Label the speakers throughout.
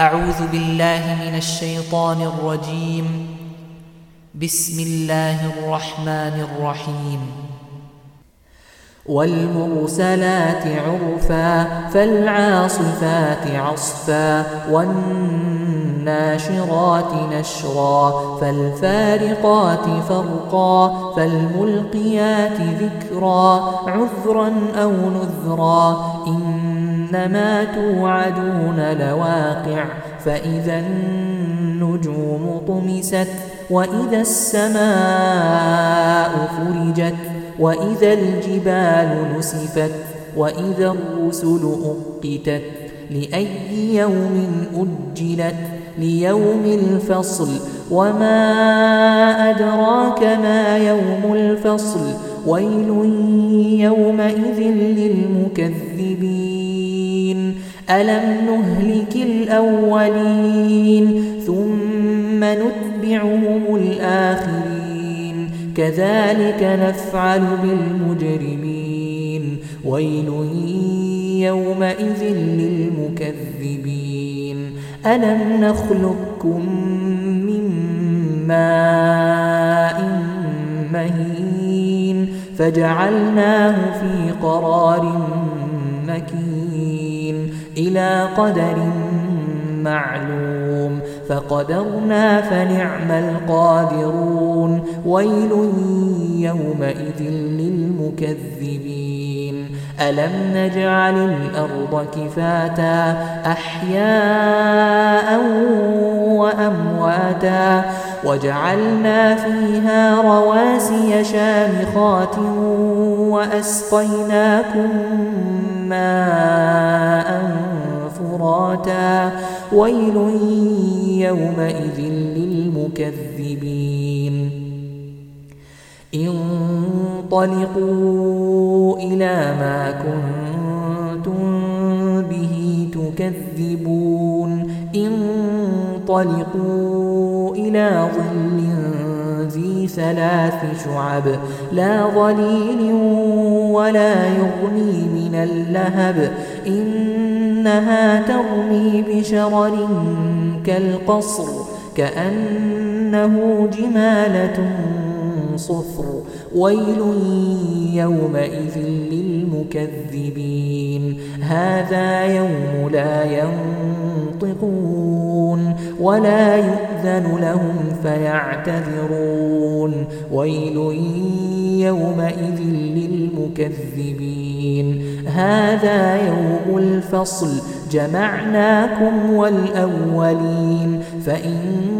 Speaker 1: أعوذ بالله من الشيطان الرجيم. بسم الله الرحمن الرحيم.
Speaker 2: والمرسلات عرفا فالعاصفات عصفا والناشرات نشرا فالفارقات فرقا فالملقيات ذكرا عذرا أو نذرا إنما توعدون لواقع فإذا النجوم طمست وإذا السماء فرجت وإذا الجبال نسفت وإذا الرسل أقتت لأي يوم أجلت ليوم الفصل وما أدراك ما يوم الفصل. ويل يومئذ للمكذبين. ألم نهلك الأولين ثم نتبعهم الآخرين. كذلك نفعل بالمجرمين. ويل يومئذ للمكذبين. ألم نخلقكم فجعلناه في قرار مكين إلى قدر معلوم. فقدرنا فنعم القادرون. ويل يومئذ للمكذبين. ألم نجعل الأرض كفاتا أحياء وأمواتا وجعلنا فيها رواسي شامخات وأسقيناكم ماء فراتا ويل يومئذ للمكذبين. انطلقوا إلى ما كنتم به تكذبون. انطلقوا إلى ظل ذي ثلاث شعب لا ظليل ولا يغني من اللهب. إنها ترمي بشرر كالقصر كأنه جمالة صفر. ويل يومئذ للمكذبين. هذا يوم لا ينطقون ولا يؤذن لهم فيعتذرون. ويل يومئذ للمكذبين. هذا يوم الفصل. جمعناكم والأولين. فإن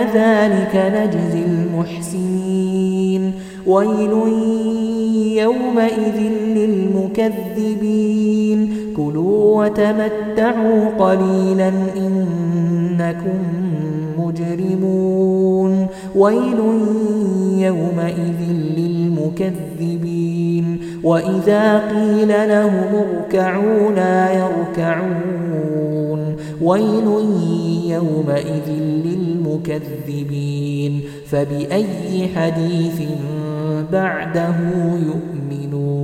Speaker 2: كذلك نجزي المحسنين. ويل يومئذ للمكذبين. كلوا وتمتعوا قليلا إنكم مجرمون. ويل يومئذ للمكذبين. وإذا قيل لهم اركعوا لا يركعون. ويل يومئذ للمكذبين فبأي حديث بعده يؤمنون